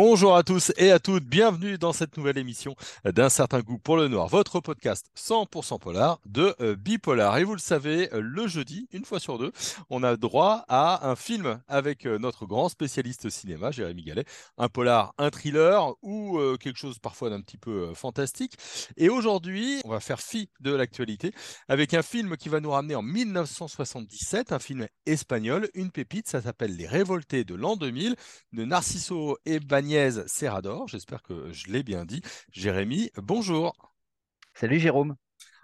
Bon Bonjour à tous et à toutes, bienvenue dans cette nouvelle émission d'un certain goût pour le noir, votre podcast 100% polar de euh, Bipolar. Et vous le savez, euh, le jeudi, une fois sur deux, on a droit à un film avec euh, notre grand spécialiste cinéma, Jérémy Gallet, un polar, un thriller ou quelque chose parfois d'un petit peu fantastique. Et aujourd'hui, on va faire fi de l'actualité avec un film qui va nous ramener en 1977, un film espagnol, une pépite, ça s'appelle Les Révoltés de l'an 2000 de Narciso et Serrador, j'espère que je l'ai bien dit. Jérémy, bonjour. Salut Jérôme.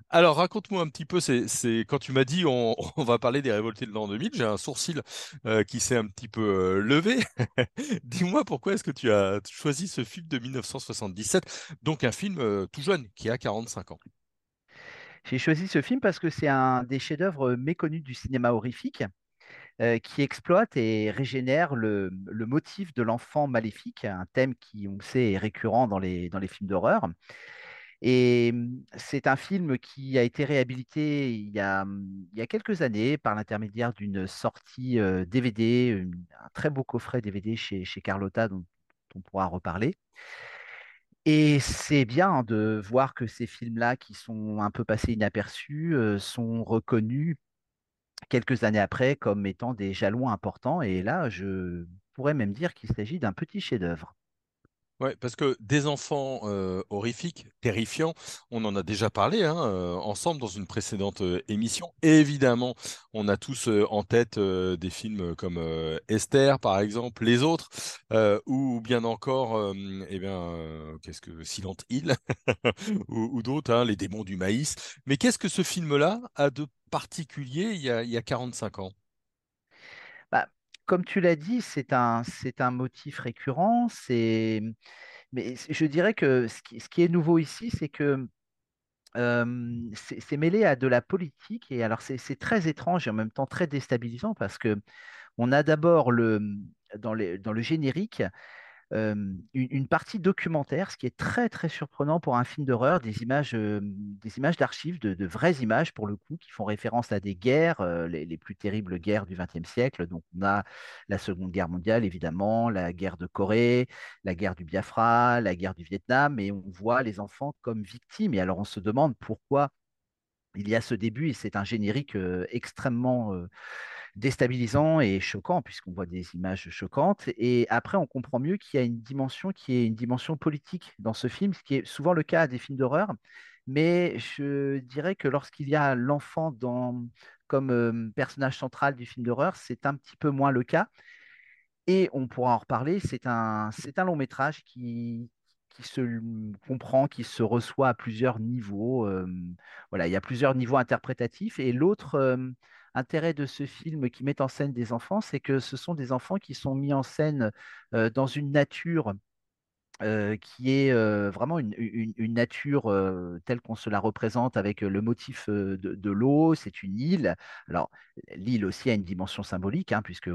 Alors, raconte-moi un petit peu, c'est quand tu m'as dit on, va parler des révoltés de l'an 2000, j'ai un sourcil euh, qui s'est un petit peu euh, levé. Dis-moi pourquoi est-ce que tu as choisi ce film de 1977, donc un film euh, tout jeune qui a 45 ans? J'ai choisi ce film parce que c'est un des chefs-d'œuvre méconnus du cinéma horrifique. Euh, qui exploite et régénère le, motif de l'enfant maléfique, un thème qui, on sait, est récurrent dans les, films d'horreur. Et hum, c'est un film qui a été réhabilité il y a, hum, il y a quelques années par l'intermédiaire d'une sortie DVD, euh, un très beau coffret DVD chez, chez Carlotta dont on pourra reparler. Et c'est bien de voir que ces films-là, qui sont un peu passés inaperçus, euh, sont reconnus quelques années après comme étant des jalons importants. Et là, je pourrais même dire qu'il s'agit d'un petit chef-d'œuvre. Oui, parce que des enfants euh, horrifiques, terrifiants, on en a déjà parlé hein, euh, ensemble dans une précédente euh, émission. évidemment, on a tous en tête des films comme Esther, par exemple, les autres, ou bien encore, eh bien, qu'est-ce que Silent Hill, ou, d'autres, hein, Les démons du maïs. Mais qu'est-ce que ce film-là a de particulier il y a, il y a 45 ans? Bah, comme tu l'as dit, c'est un, motif récurrent. C'est, mais je dirais que ce qui, est nouveau ici, c'est que c'est mêlé à de la politique. Et alors, c'est très étrange et en même temps très déstabilisant parce que on a d'abord le, les, dans le générique une, partie documentaire, ce qui est très très surprenant pour un film d'horreur, des images, des images d'archives, de, vraies images pour le coup, qui font référence à des guerres, les, plus terribles guerres du XXe siècle. Donc on a la Seconde Guerre mondiale évidemment, la guerre de Corée, la guerre du Biafra, la guerre du Vietnam, et on voit les enfants comme victimes. Et alors on se demande pourquoi il y a ce début, et c'est un générique extrêmement déstabilisant et choquant, puisqu'on voit des images choquantes. Et après, on comprend mieux qu'il y a une dimension qui est une dimension politique dans ce film, ce qui est souvent le cas des films d'horreur. Mais je dirais que lorsqu'il y a l'enfant comme euh, personnage central du film d'horreur, c'est un petit peu moins le cas. Et on pourra en reparler, c'est un, un long métrage qui, qui se comprend, qui se reçoit à plusieurs niveaux. Euh, voilà, il y a plusieurs niveaux interprétatifs. Et l'autre euh, intérêt de ce film qui met en scène des enfants, c'est que ce sont des enfants qui sont mis en scène dans une nature qui est vraiment une, nature telle qu'on se la représente avec le motif de, l'eau, c'est une île. Alors, l'île aussi a une dimension symbolique, hein, puisque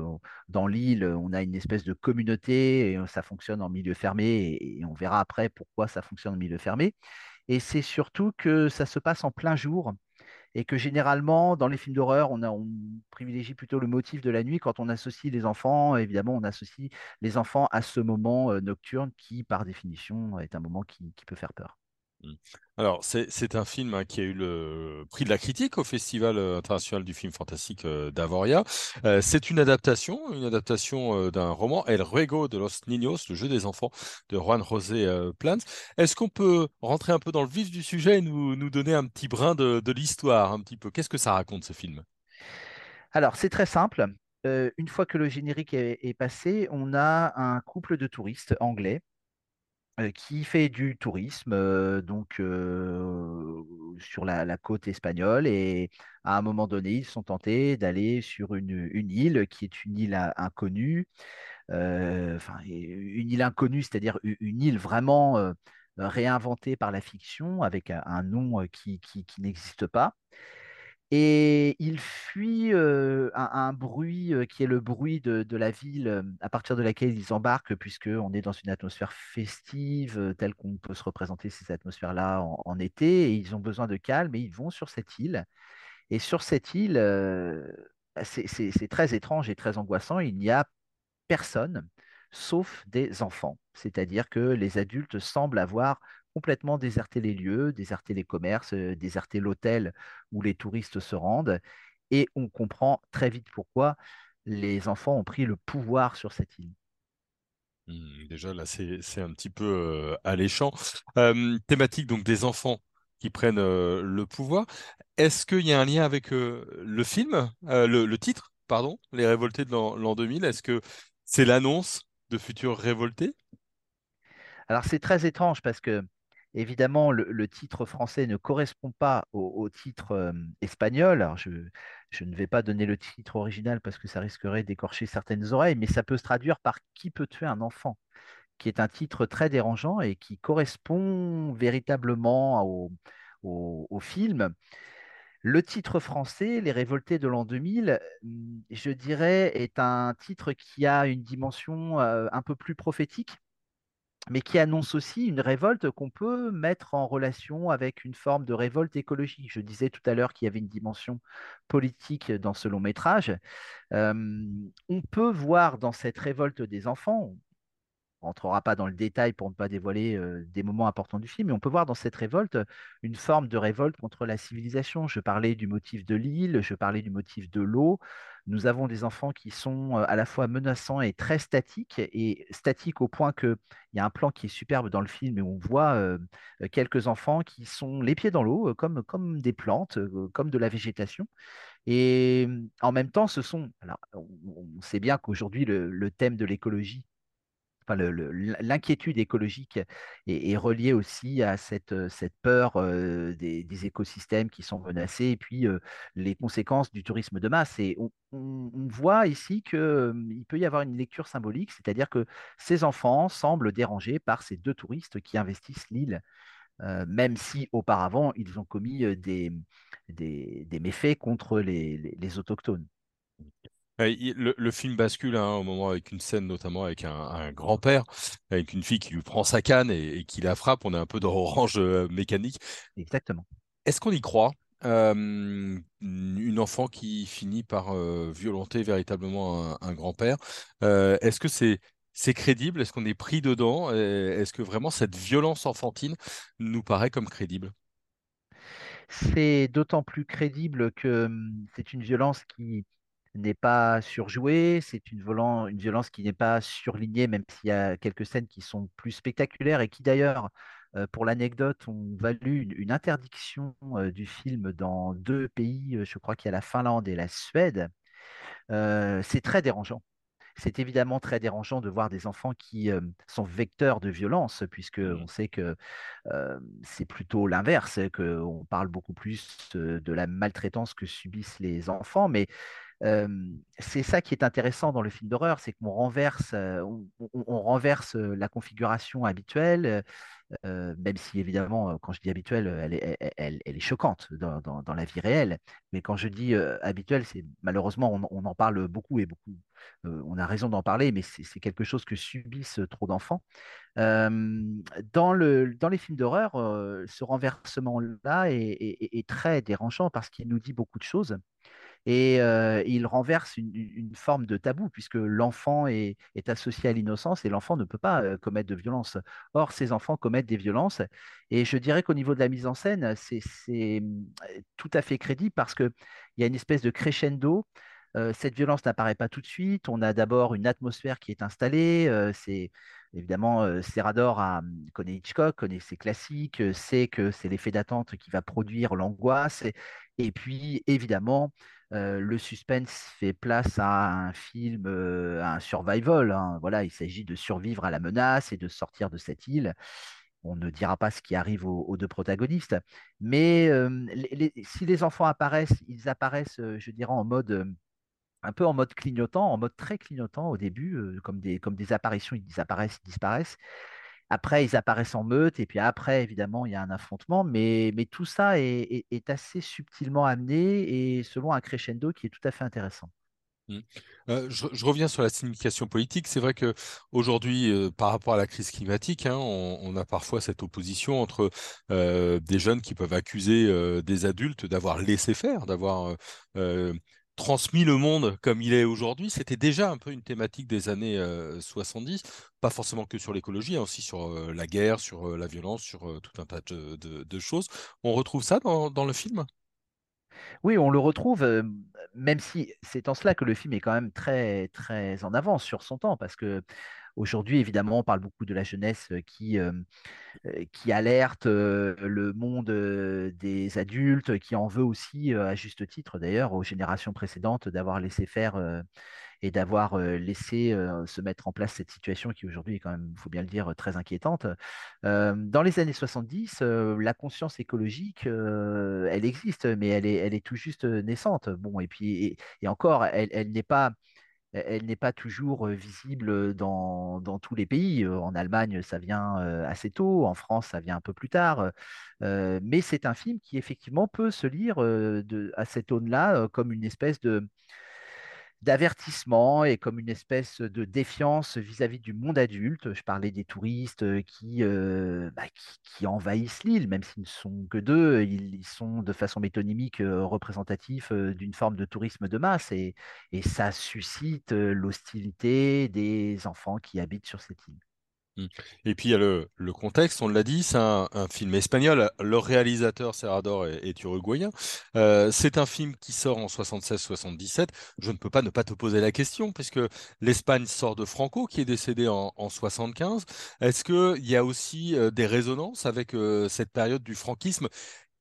dans l'île, on a une espèce de communauté et ça fonctionne en milieu fermé, et on verra après pourquoi ça fonctionne en milieu fermé. Et c'est surtout que ça se passe en plein jour et que généralement, dans les films d'horreur, on, privilégie plutôt le motif de la nuit. Quand on associe les enfants, évidemment, on associe les enfants à ce moment euh, nocturne qui, par définition, est un moment qui peut faire peur. Mmh. Alors, c'est un film hein, qui a eu le prix de la critique au Festival euh, international du film fantastique euh, d'Avoria. Euh, c'est une adaptation, une adaptation d'un roman, El Ruego de los Niños, le jeu des enfants de Juan José Plans. Est-ce qu'on peut rentrer un peu dans le vif du sujet et nous, donner un petit brin de, l'histoire, un petit peu? Qu'est-ce que ça raconte ce film? Alors, c'est très simple. une fois que le générique est passé, on a un couple de touristes anglais qui fait du tourisme euh, donc euh, sur la, côte espagnole et à un moment donné ils sont tentés d'aller sur une, île qui est une île inconnue une île inconnue c'est-à-dire une île vraiment réinventée par la fiction avec un, nom qui n'existe pas et il fuit un, bruit qui est le bruit de, la ville à partir de laquelle ils embarquent, puisqu'on est dans une atmosphère festive, telle qu'on peut se représenter ces atmosphères-là en, été, et ils ont besoin de calme, et ils vont sur cette île. Et sur cette île, bah, c'est très étrange et très angoissant, il n'y a personne. sauf des enfants. C'est-à-dire que les adultes semblent avoir complètement déserté les lieux, déserté les commerces, euh, déserté l'hôtel où les touristes se rendent. Et on comprend très vite pourquoi les enfants ont pris le pouvoir sur cette île. Mmh, déjà, là, c'est un petit peu euh, alléchant. Euh, thématique donc des enfants qui prennent euh, le pouvoir. Est-ce qu'il y a un lien avec le film, le, le, titre, pardon, Les Révoltés de l'an 2000 Est-ce que c'est l'annonce de futurs révoltés Alors, c'est très étrange parce que Évidemment, le, titre français ne correspond pas au, titre espagnol. Je, ne vais pas donner le titre original parce que ça risquerait d'écorcher certaines oreilles, mais ça peut se traduire par Qui peut tuer un enfant? qui est un titre très dérangeant et qui correspond véritablement au, au, film. Le titre français, Les Révoltés de l'an 2000, je dirais, est un titre qui a une dimension un peu plus prophétique mais qui annonce aussi une révolte qu'on peut mettre en relation avec une forme de révolte écologique. Je disais tout à l'heure qu'il y avait une dimension politique dans ce long métrage. on peut voir dans cette révolte des enfants, on rentrera pas dans le détail pour ne pas dévoiler des moments importants du film, mais on peut voir dans cette révolte une forme de révolte contre la civilisation. Je parlais du motif de l'île, je parlais du motif de l'eau. Nous avons des enfants qui sont à la fois menaçants et très statiques, et statiques au point qu'il y a un plan qui est superbe dans le film et on voit quelques enfants qui sont les pieds dans l'eau, comme, comme des plantes, comme de la végétation. Et en même temps, ce sont. Alors, on sait bien qu'aujourd'hui, le, thème de l'écologie l'inquiétude écologique est, reliée aussi à cette, euh, peur euh, des, écosystèmes qui sont menacés et puis euh, les conséquences du tourisme de masse. Et on, voit ici qu'il peut y avoir une lecture symbolique, c'est-à-dire que ces enfants semblent dérangés par ces deux touristes qui investissent l'île. même si auparavant ils ont commis des, méfaits contre les autochtones. Le, film bascule hein, au moment avec une scène notamment avec un, grand-père, avec une fille qui lui prend sa canne et, qui la frappe. On est un peu dans Orange euh, mécanique. Exactement. Est-ce qu'on y croit? Une enfant qui finit par euh, violenter véritablement un, grand-père. Euh, est-ce que c'est c'est crédible? Est-ce qu'on est pris dedans? Est-ce que vraiment cette violence enfantine nous paraît comme crédible? C'est d'autant plus crédible que c'est une violence qui n'est pas surjouée, c'est une, une, violence qui n'est pas surlignée, même s'il y a quelques scènes qui sont plus spectaculaires et qui d'ailleurs, euh, pour l'anecdote, ont valu une, interdiction euh, du film dans deux pays, euh, je crois qu'il y a la Finlande et la Suède. c'est très dérangeant. C'est évidemment très dérangeant de voir des enfants qui sont vecteurs de violence, puisque on sait que c'est plutôt l'inverse, qu'on parle beaucoup plus de la maltraitance que subissent les enfants, mais c'est ça qui est intéressant dans le film d'horreur, c'est qu'on renverse, on, renverse la configuration habituelle, même si évidemment, quand je dis habituelle, elle est, elle, est choquante dans, dans, la vie réelle. Mais quand je dis habituelle, c'est malheureusement, on, en parle beaucoup et beaucoup. on a raison d'en parler, mais c'est quelque chose que subissent trop d'enfants. dans, le, dans les films d'horreur, ce renversement-là est, très dérangeant parce qu'il nous dit beaucoup de choses et il renverse une, forme de tabou puisque l'enfant est, associé à l'innocence et l'enfant ne peut pas commettre de violence. Or, ces enfants commettent des violences et je dirais qu'au niveau de la mise en scène, c'est mmh, tout à fait crédible parce qu'il y a une espèce de crescendo. cette violence n'apparaît pas tout de suite. On a d'abord une atmosphère qui est installée. Évidemment, Serrador a, mmh, connaît Hitchcock, connaît ses classiques, sait que c'est l'effet d'attente qui va produire l'angoisse. et, puis, évidemment, le suspense fait place à un film, à un survival. Hein. Voilà, il s'agit de survivre à la menace et de sortir de cette île. On ne dira pas ce qui arrive aux, deux protagonistes, mais si les enfants apparaissent, ils apparaissent, je dirais, en mode un peu en mode clignotant, en mode très clignotant au début, comme, des, comme des apparitions, ils apparaissent, ils disparaissent. Après, ils apparaissent en meute, et puis après, évidemment, il y a un affrontement, mais, mais tout ça est, assez subtilement amené et selon un crescendo qui est tout à fait intéressant. Mmh. Euh, je, reviens sur la signification politique. C'est vrai que aujourd'hui, euh, par rapport à la crise climatique, hein, on, a parfois cette opposition entre euh, des jeunes qui peuvent accuser des adultes d'avoir laissé faire, d'avoir transmis le monde comme il est aujourd'hui. C'était déjà un peu une thématique des années 70, pas forcément que sur l'écologie, hein, aussi sur la guerre, sur la violence, sur tout un tas de, choses. On retrouve ça dans, le film? Oui, on le retrouve, même si c'est en cela que le film est quand même très, très en avance sur son temps, parce que aujourd'hui, évidemment, on parle beaucoup de la jeunesse qui, qui alerte le monde des adultes, qui en veut aussi, à juste titre d'ailleurs, aux générations précédentes d'avoir laissé faire et d'avoir laissé se mettre en place cette situation qui aujourd'hui est quand même, il faut bien le dire, très inquiétante. dans les années 70, la conscience écologique, elle existe, mais elle est, elle est tout juste naissante. Bon, et puis, et, encore, elle, elle n'est pas elle n'est pas toujours visible dans, tous les pays. En Allemagne, ça vient assez tôt, en France, ça vient un peu plus tard. mais c'est un film qui, effectivement, peut se lire à cette aune-là comme une espèce de, d'avertissement et comme une espèce de défiance vis-à-vis du monde adulte. Je parlais des touristes euh, bah, qui, envahissent l'île, même s'ils ne sont que deux, ils, sont de façon métonymique euh, représentatifs euh, d'une forme de tourisme de masse et ça suscite l'hostilité des enfants qui habitent sur cette île. Mmh. Et puis il y a le, contexte, on l'a dit, c'est un, film espagnol. Le réalisateur Serrador est, uruguayen. Euh, c'est un film qui sort en 76-77. Je ne peux pas ne pas te poser la question, puisque l'Espagne sort de Franco, qui est décédé en, 75. Est-ce qu'il y a aussi euh, des résonances avec euh, cette période du franquisme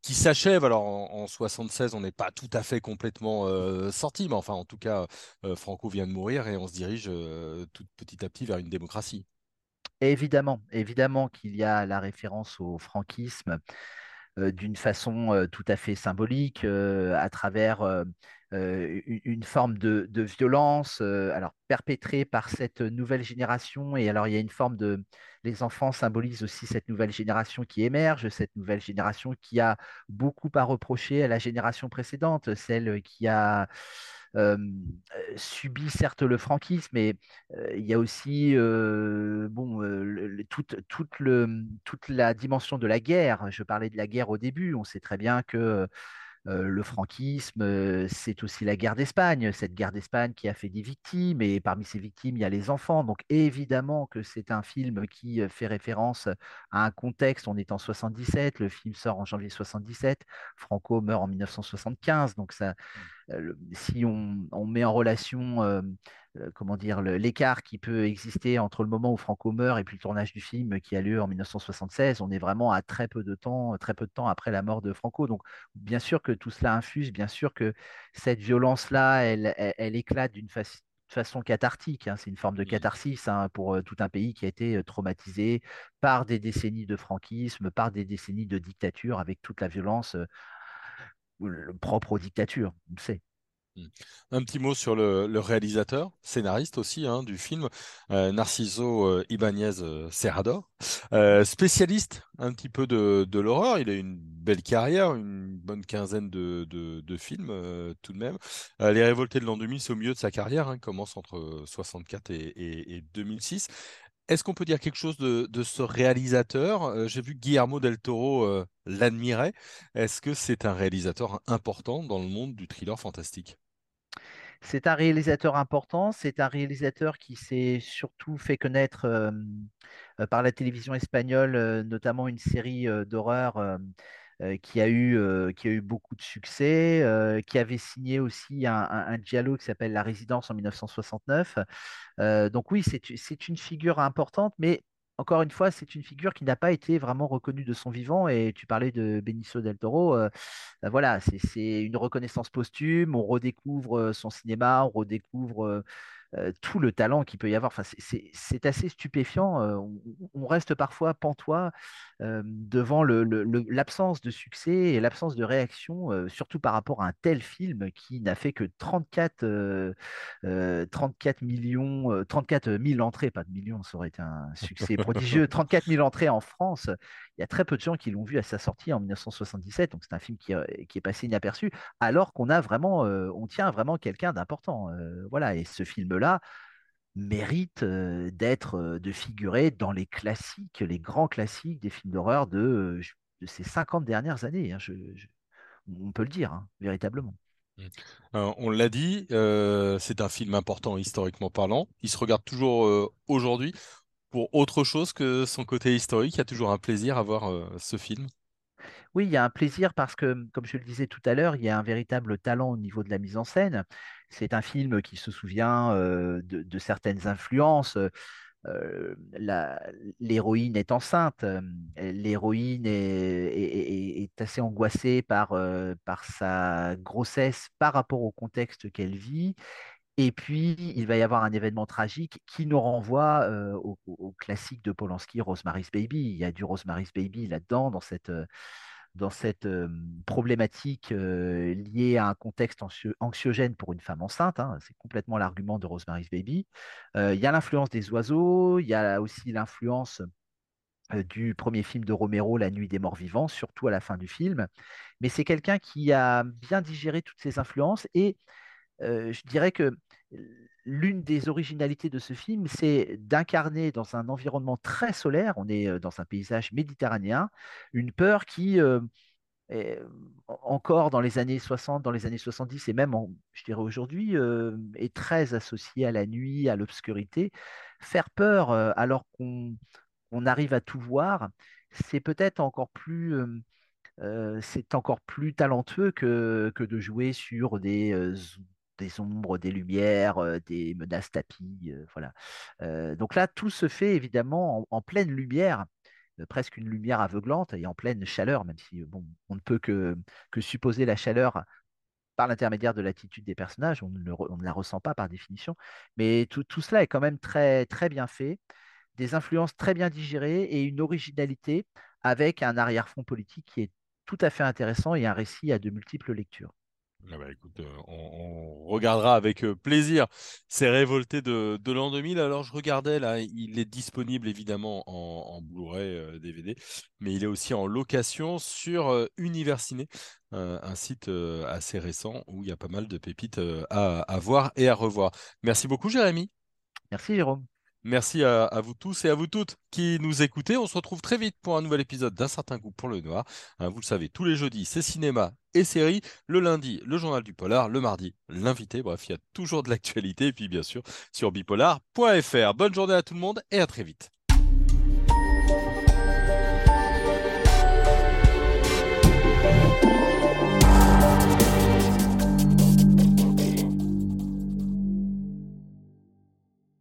qui s'achève? Alors en, 76, on n'est pas tout à fait complètement sorti, mais enfin en tout cas, Franco vient de mourir et on se dirige tout petit à petit vers une démocratie. Évidemment, évidemment qu'il y a la référence au franquisme d'une façon tout à fait symbolique, à travers une forme de, violence, alors perpétrée par cette nouvelle génération. Et alors il y a une forme de, les enfants symbolisent aussi cette nouvelle génération qui émerge, cette nouvelle génération qui a beaucoup à reprocher à la génération précédente, celle qui a subit certes le franquisme, mais il y a aussi bon, toute, toute, le, toute la dimension de la guerre. Je parlais de la guerre au début. On sait très bien que le franquisme, c'est aussi la guerre d'Espagne, cette guerre d'Espagne qui a fait des victimes, et parmi ces victimes, il y a les enfants. Donc évidemment que c'est un film qui fait référence à un contexte. On est en 77, le film sort en janvier 77, Franco meurt en 1975, donc ça, si on, on, met en relation comment dire, l'écart qui peut exister entre le moment où Franco meurt et puis le tournage du film qui a lieu en 1976. On est vraiment à très peu de temps, très peu de temps après la mort de Franco. Donc, bien sûr que tout cela infuse, bien sûr que cette violence-là, elle, elle, éclate d'une façon cathartique. Hein. C'est une forme de catharsis hein, pour euh, tout un pays qui a été euh, traumatisé par des décennies de franquisme, par des décennies de dictature, avec toute la violence propre aux dictatures, on le sait. Mmh. Un petit mot sur le, réalisateur, scénariste aussi hein, du film, euh, Narciso euh, Ibáñez euh, Serrador, spécialiste un petit peu de, l'horreur. Il a une belle carrière, une bonne quinzaine de, films tout de même. Les Révoltés de l'an 2000, c'est au milieu de sa carrière, hein, commence entre 64 et, et 2006. Est-ce qu'on peut dire quelque chose de, ce réalisateur? Euh, J'ai vu Guillermo del Toro euh, l'admirait. Est-ce que c'est un réalisateur important dans le monde du thriller fantastique? C'est un réalisateur important. C'est un réalisateur qui s'est surtout fait connaître euh, par la télévision espagnole, notamment une série d'horreur. qui, a eu, qui a eu beaucoup de succès, qui avait signé aussi un, un dialogue qui s'appelle La Résidence en 1969, euh, donc oui, c'est une figure importante, mais encore une fois, c'est une figure qui n'a pas été vraiment reconnue de son vivant. Et tu parlais de Benicio del Toro. Euh, bah voilà, c'est une reconnaissance posthume. On redécouvre euh, son cinéma, on redécouvre tout le talent qu'il peut y avoir. Enfin, c'est assez stupéfiant. on, reste parfois pantois devant l'absence de succès et l'absence de réaction, surtout par rapport à un tel film qui n'a fait que 34, 34 millions, 34 000 entrées, pas de millions, ça aurait été un succès prodigieux. 34 000 entrées en France. Il y a très peu de gens qui l'ont vu à sa sortie en 1977, donc c'est un film qui, qui, est passé inaperçu, alors qu'on a vraiment, on tient vraiment quelqu'un d'important. voilà, et ce film mérite d'être, de figurer dans les classiques, les grands classiques des films d'horreur de, ces 50 dernières années. Hein, on peut le dire, hein, véritablement. Mm. Euh, on l'a dit, euh, c'est un film important historiquement parlant. Il se regarde toujours euh, aujourd'hui pour autre chose que son côté historique. Il y a toujours un plaisir à voir ce film. Oui, il y a un plaisir parce que, comme je le disais tout à l'heure, il y a un véritable talent au niveau de la mise en scène. C'est un film qui se souvient de, certaines influences. Euh, l'héroïne est enceinte, euh, l'héroïne est, assez angoissée par, euh, sa grossesse par rapport au contexte qu'elle vit. Et puis, il va y avoir un événement tragique qui nous renvoie au, au, classique de Polanski, Rosemary's Baby. Il y a du Rosemary's Baby là-dedans, dans cette, dans cette problématique liée à un contexte anxiogène pour une femme enceinte. Hein, c'est complètement l'argument de Rosemary's Baby. Il y a l'influence des oiseaux, il y a aussi l'influence du premier film de Romero, La Nuit des Morts Vivants, surtout à la fin du film. Mais c'est quelqu'un qui a bien digéré toutes ces influences et je dirais que l'une des originalités de ce film, c'est d'incarner dans un environnement très solaire, on est dans un paysage méditerranéen, une peur qui, est, encore dans les années 60, dans les années 70 et même, je dirais aujourd'hui, est très associée à la nuit, à l'obscurité. Faire peur alors qu'on arrive à tout voir, c'est peut-être encore plus... c'est encore plus talentueux que, que, de jouer sur des, des ombres, des lumières, des menaces tapis. Voilà. Donc là, tout se fait évidemment en, pleine lumière, presque une lumière aveuglante et en pleine chaleur, même si bon, on ne peut que, que supposer la chaleur par l'intermédiaire de l'attitude des personnages, on ne, on ne, la ressent pas par définition, mais tout, tout, cela est quand même très, très bien fait, des influences très bien digérées et une originalité avec un arrière-fond politique qui est tout à fait intéressant et un récit à de multiples lectures. Ah bah, euh, on, regardera avec euh, plaisir ces révoltés de, l'an 2000. Alors je regardais là, il est disponible évidemment en, Blu-ray DVD, euh, mais il est aussi en location sur Universiné, un site assez récent où il y a pas mal de pépites à voir et à revoir. Merci beaucoup Jérémy. Merci Jérôme. Merci à, vous tous et à vous toutes qui nous écoutez. On se retrouve très vite pour un nouvel épisode d'un certain goût pour le noir. Hein, vous le savez, tous les jeudis, c'est cinéma et séries. Le lundi, le journal du polar. Le mardi, l'invité. Bref, il y a toujours de l'actualité. Et puis, bien sûr, sur bipolar.fr. Bonne journée à tout le monde et à très vite.